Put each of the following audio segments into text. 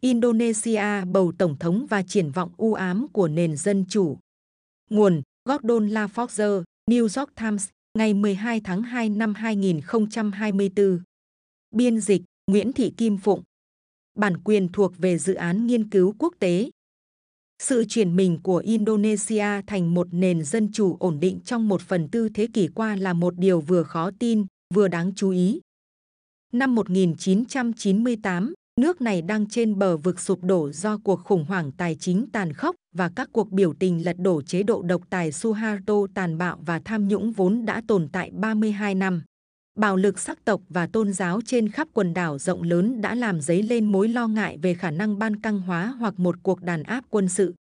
Indonesia bầu tổng thống và triển vọng u ám của nền dân chủ. Nguồn Gordon LaForge, New York Times, ngày 12 tháng 2 năm 2024. Biên dịch Nguyễn Thị Kim Phụng. Bản quyền thuộc về dự án nghiên cứu quốc tế. Sự chuyển mình của Indonesia thành một nền dân chủ ổn định trong một phần tư thế kỷ qua là một điều vừa khó tin, vừa đáng chú ý. Năm 1998, nước này đang trên bờ vực sụp đổ do cuộc khủng hoảng tài chính tàn khốc và các cuộc biểu tình lật đổ chế độ độc tài Suharto tàn bạo và tham nhũng vốn đã tồn tại 32 năm. Bạo lực sắc tộc và tôn giáo trên khắp quần đảo rộng lớn đã làm dấy lên mối lo ngại về khả năng ban căng hóa hoặc một cuộc đàn áp quân sự.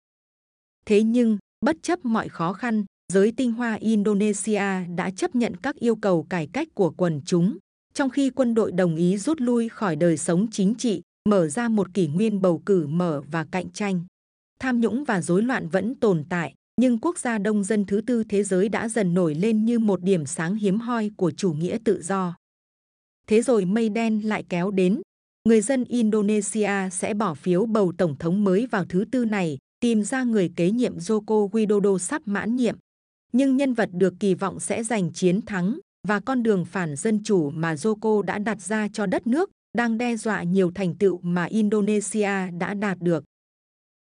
Thế nhưng, bất chấp mọi khó khăn, giới tinh hoa Indonesia đã chấp nhận các yêu cầu cải cách của quần chúng, trong khi quân đội đồng ý rút lui khỏi đời sống chính trị, mở ra một kỷ nguyên bầu cử mở và cạnh tranh. Tham nhũng và rối loạn vẫn tồn tại, nhưng quốc gia đông dân thứ tư thế giới đã dần nổi lên như một điểm sáng hiếm hoi của chủ nghĩa tự do. Thế rồi mây đen lại kéo đến. Người dân Indonesia sẽ bỏ phiếu bầu tổng thống mới vào thứ tư này, tìm ra người kế nhiệm Joko Widodo sắp mãn nhiệm. Nhưng nhân vật được kỳ vọng sẽ giành chiến thắng và con đường phản dân chủ mà Joko đã đặt ra cho đất nước đang đe dọa nhiều thành tựu mà Indonesia đã đạt được.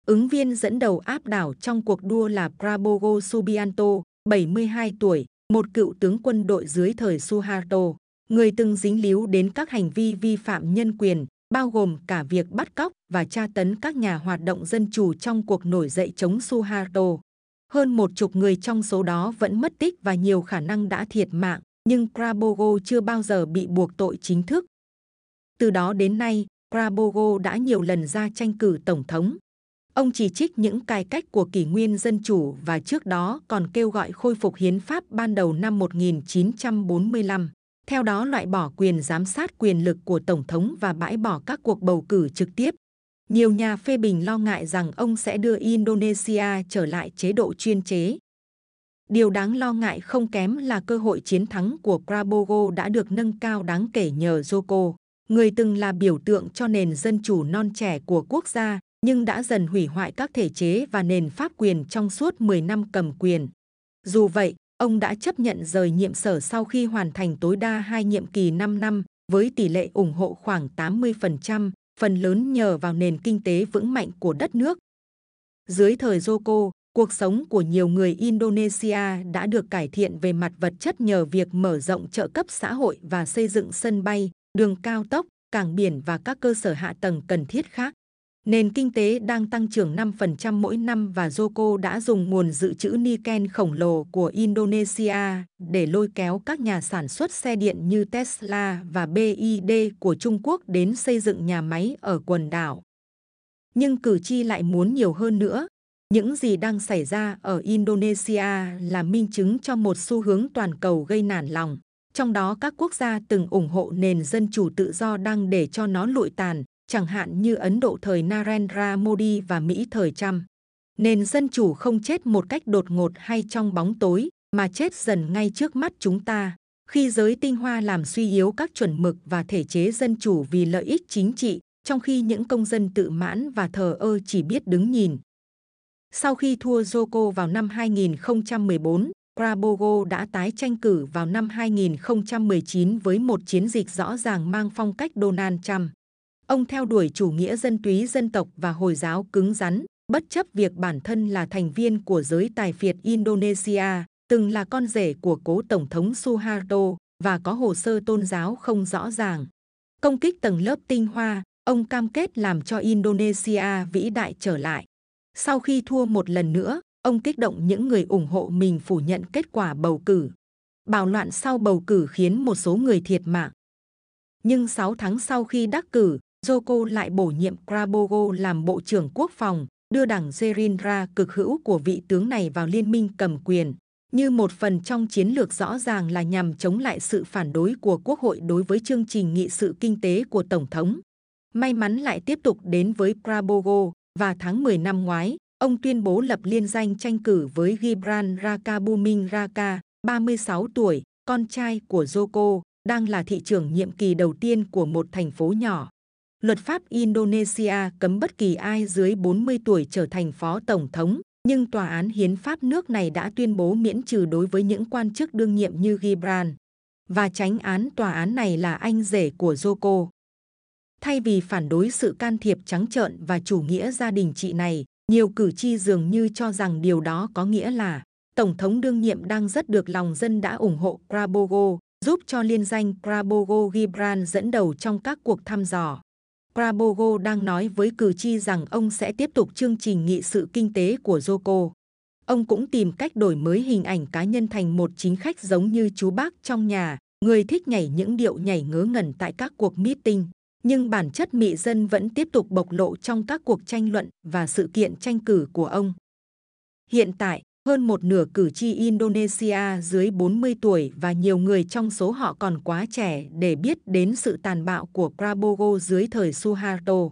Ứng viên dẫn đầu áp đảo trong cuộc đua là Prabowo Subianto, 72 tuổi, một cựu tướng quân đội dưới thời Suharto, người từng dính líu đến các hành vi vi phạm nhân quyền, bao gồm cả việc bắt cóc và tra tấn các nhà hoạt động dân chủ trong cuộc nổi dậy chống Suharto. Hơn một chục người trong số đó vẫn mất tích và nhiều khả năng đã thiệt mạng, nhưng Prabowo chưa bao giờ bị buộc tội chính thức. Từ đó đến nay, Prabowo đã nhiều lần ra tranh cử tổng thống. Ông chỉ trích những cải cách của kỷ nguyên dân chủ và trước đó còn kêu gọi khôi phục hiến pháp ban đầu năm 1945. Theo đó loại bỏ quyền giám sát quyền lực của Tổng thống và bãi bỏ các cuộc bầu cử trực tiếp. Nhiều nhà phê bình lo ngại rằng ông sẽ đưa Indonesia trở lại chế độ chuyên chế. Điều đáng lo ngại không kém là cơ hội chiến thắng của Prabowo đã được nâng cao đáng kể nhờ Joko, người từng là biểu tượng cho nền dân chủ non trẻ của quốc gia, nhưng đã dần hủy hoại các thể chế và nền pháp quyền trong suốt 10 năm cầm quyền. Dù vậy, ông đã chấp nhận rời nhiệm sở sau khi hoàn thành tối đa hai nhiệm kỳ 5 năm với tỷ lệ ủng hộ khoảng 80%, phần lớn nhờ vào nền kinh tế vững mạnh của đất nước. Dưới thời Joko, cuộc sống của nhiều người Indonesia đã được cải thiện về mặt vật chất nhờ việc mở rộng trợ cấp xã hội và xây dựng sân bay, đường cao tốc, cảng biển và các cơ sở hạ tầng cần thiết khác. Nền kinh tế đang tăng trưởng 5% mỗi năm và Joko đã dùng nguồn dự trữ Niken khổng lồ của Indonesia để lôi kéo các nhà sản xuất xe điện như Tesla và BID của Trung Quốc đến xây dựng nhà máy ở quần đảo. Nhưng cử tri lại muốn nhiều hơn nữa. Những gì đang xảy ra ở Indonesia là minh chứng cho một xu hướng toàn cầu gây nản lòng. Trong đó các quốc gia từng ủng hộ nền dân chủ tự do đang để cho nó lụi tàn, chẳng hạn như Ấn Độ thời Narendra Modi và Mỹ thời Trump. Nền dân chủ không chết một cách đột ngột hay trong bóng tối, mà chết dần ngay trước mắt chúng ta. Khi giới tinh hoa làm suy yếu các chuẩn mực và thể chế dân chủ vì lợi ích chính trị, trong khi những công dân tự mãn và thờ ơ chỉ biết đứng nhìn. Sau khi thua Joko vào năm 2014, Prabowo đã tái tranh cử vào năm 2019 với một chiến dịch rõ ràng mang phong cách Donald Trump. Ông theo đuổi chủ nghĩa dân túy dân tộc và Hồi giáo cứng rắn, bất chấp việc bản thân là thành viên của giới tài phiệt Indonesia, từng là con rể của cố Tổng thống Suharto và có hồ sơ tôn giáo không rõ ràng. Công kích tầng lớp tinh hoa, ông cam kết làm cho Indonesia vĩ đại trở lại. Sau khi thua một lần nữa, ông kích động những người ủng hộ mình phủ nhận kết quả bầu cử. Bạo loạn sau bầu cử khiến một số người thiệt mạng. Nhưng 6 tháng sau khi đắc cử, Joko lại bổ nhiệm Prabowo làm Bộ trưởng Quốc phòng, đưa đảng Gerindra cực hữu của vị tướng này vào liên minh cầm quyền, như một phần trong chiến lược rõ ràng là nhằm chống lại sự phản đối của Quốc hội đối với chương trình nghị sự kinh tế của Tổng thống. May mắn lại tiếp tục đến với Prabowo và tháng 10 năm ngoái, ông tuyên bố lập liên danh tranh cử với Gibran Raka Buming Raka, 36 tuổi, con trai của Joko, đang là thị trưởng nhiệm kỳ đầu tiên của một thành phố nhỏ. Luật pháp Indonesia cấm bất kỳ ai dưới 40 tuổi trở thành phó tổng thống, nhưng tòa án hiến pháp nước này đã tuyên bố miễn trừ đối với những quan chức đương nhiệm như Gibran. Và tránh án tòa án này là anh rể của Joko. Thay vì phản đối sự can thiệp trắng trợn và chủ nghĩa gia đình chị này, nhiều cử tri dường như cho rằng điều đó có nghĩa là Tổng thống đương nhiệm đang rất được lòng dân đã ủng hộ Prabowo, giúp cho liên danh Prabowo Gibran dẫn đầu trong các cuộc thăm dò. Prabowo đang nói với cử tri rằng ông sẽ tiếp tục chương trình nghị sự kinh tế của Joko. Ông cũng tìm cách đổi mới hình ảnh cá nhân thành một chính khách giống như chú bác trong nhà, người thích nhảy những điệu nhảy ngớ ngẩn tại các cuộc meeting. Nhưng bản chất mị dân vẫn tiếp tục bộc lộ trong các cuộc tranh luận và sự kiện tranh cử của ông. Hiện tại, hơn một nửa cử tri Indonesia dưới 40 tuổi và nhiều người trong số họ còn quá trẻ để biết đến sự tàn bạo của Prabowo dưới thời Suharto.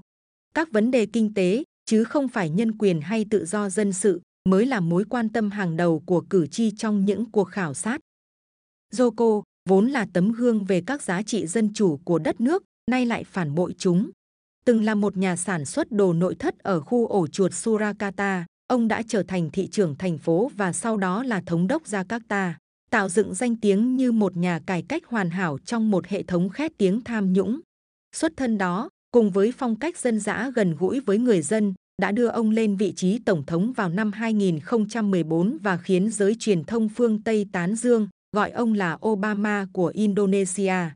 Các vấn đề kinh tế, chứ không phải nhân quyền hay tự do dân sự, mới là mối quan tâm hàng đầu của cử tri trong những cuộc khảo sát. Joko, vốn là tấm gương về các giá trị dân chủ của đất nước, nay lại phản bội chúng. Từng là một nhà sản xuất đồ nội thất ở khu ổ chuột Surakarta, Ông đã trở thành thị trưởng thành phố và sau đó là thống đốc Jakarta, tạo dựng danh tiếng như một nhà cải cách hoàn hảo trong một hệ thống khét tiếng tham nhũng. Xuất thân đó, cùng với phong cách dân dã gần gũi với người dân, đã đưa ông lên vị trí tổng thống vào năm 2014 và khiến giới truyền thông phương Tây tán dương, gọi ông là Obama của Indonesia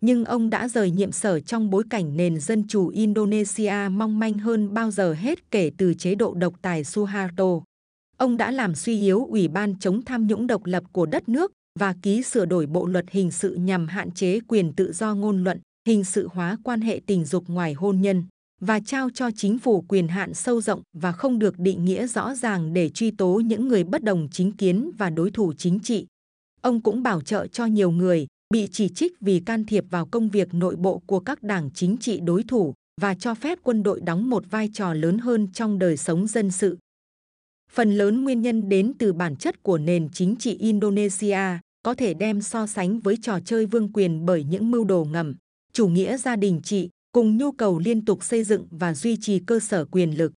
nhưng ông đã rời nhiệm sở trong bối cảnh nền dân chủ Indonesia mong manh hơn bao giờ hết kể từ chế độ độc tài Suharto. Ông đã làm suy yếu Ủy ban chống tham nhũng độc lập của đất nước và ký sửa đổi bộ luật hình sự nhằm hạn chế quyền tự do ngôn luận, hình sự hóa quan hệ tình dục ngoài hôn nhân và trao cho chính phủ quyền hạn sâu rộng và không được định nghĩa rõ ràng để truy tố những người bất đồng chính kiến và đối thủ chính trị. Ông cũng bảo trợ cho nhiều người, bị chỉ trích vì can thiệp vào công việc nội bộ của các đảng chính trị đối thủ và cho phép quân đội đóng một vai trò lớn hơn trong đời sống dân sự. Phần lớn nguyên nhân đến từ bản chất của nền chính trị Indonesia có thể đem so sánh với trò chơi vương quyền bởi những mưu đồ ngầm, chủ nghĩa gia đình trị cùng nhu cầu liên tục xây dựng và duy trì cơ sở quyền lực.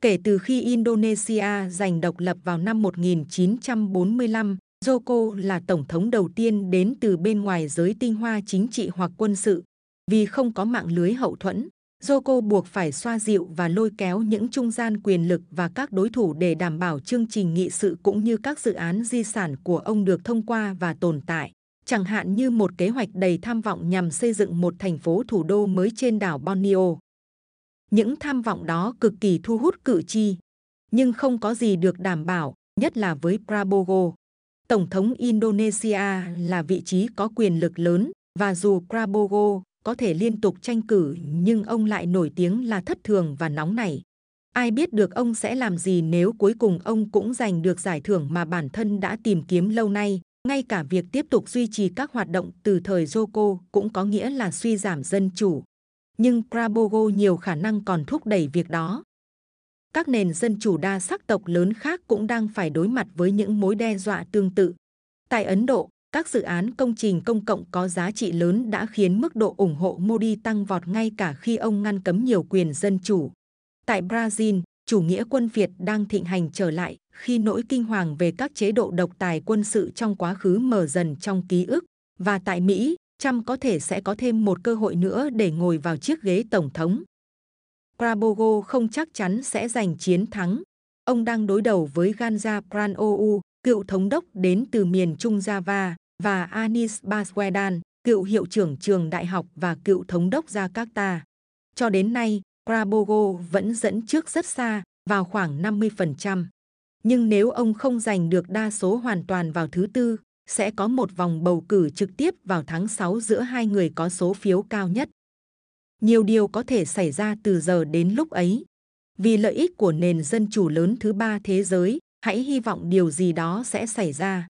Kể từ khi Indonesia giành độc lập vào năm 1945, Joko là tổng thống đầu tiên đến từ bên ngoài giới tinh hoa chính trị hoặc quân sự. Vì không có mạng lưới hậu thuẫn, Joko buộc phải xoa dịu và lôi kéo những trung gian quyền lực và các đối thủ để đảm bảo chương trình nghị sự cũng như các dự án di sản của ông được thông qua và tồn tại. Chẳng hạn như một kế hoạch đầy tham vọng nhằm xây dựng một thành phố thủ đô mới trên đảo Borneo. Những tham vọng đó cực kỳ thu hút cử tri, nhưng không có gì được đảm bảo, nhất là với Prabowo. Tổng thống Indonesia là vị trí có quyền lực lớn và dù Prabowo có thể liên tục tranh cử, nhưng ông lại nổi tiếng là thất thường và nóng nảy. Ai biết được ông sẽ làm gì nếu cuối cùng ông cũng giành được giải thưởng mà bản thân đã tìm kiếm lâu nay. Ngay cả việc tiếp tục duy trì các hoạt động từ thời Joko cũng có nghĩa là suy giảm dân chủ. Nhưng Prabowo nhiều khả năng còn thúc đẩy việc đó các nền dân chủ đa sắc tộc lớn khác cũng đang phải đối mặt với những mối đe dọa tương tự. Tại Ấn Độ, các dự án công trình công cộng có giá trị lớn đã khiến mức độ ủng hộ Modi tăng vọt ngay cả khi ông ngăn cấm nhiều quyền dân chủ. Tại Brazil, chủ nghĩa quân Việt đang thịnh hành trở lại khi nỗi kinh hoàng về các chế độ độc tài quân sự trong quá khứ mở dần trong ký ức. Và tại Mỹ, Trump có thể sẽ có thêm một cơ hội nữa để ngồi vào chiếc ghế tổng thống. Prabowo không chắc chắn sẽ giành chiến thắng. Ông đang đối đầu với Ganja Pranowo, cựu thống đốc đến từ miền Trung Java, và Anis Baswedan, cựu hiệu trưởng trường đại học và cựu thống đốc Jakarta. Cho đến nay, Prabowo vẫn dẫn trước rất xa, vào khoảng 50%. Nhưng nếu ông không giành được đa số hoàn toàn vào thứ tư, sẽ có một vòng bầu cử trực tiếp vào tháng 6 giữa hai người có số phiếu cao nhất nhiều điều có thể xảy ra từ giờ đến lúc ấy. Vì lợi ích của nền dân chủ lớn thứ ba thế giới, hãy hy vọng điều gì đó sẽ xảy ra.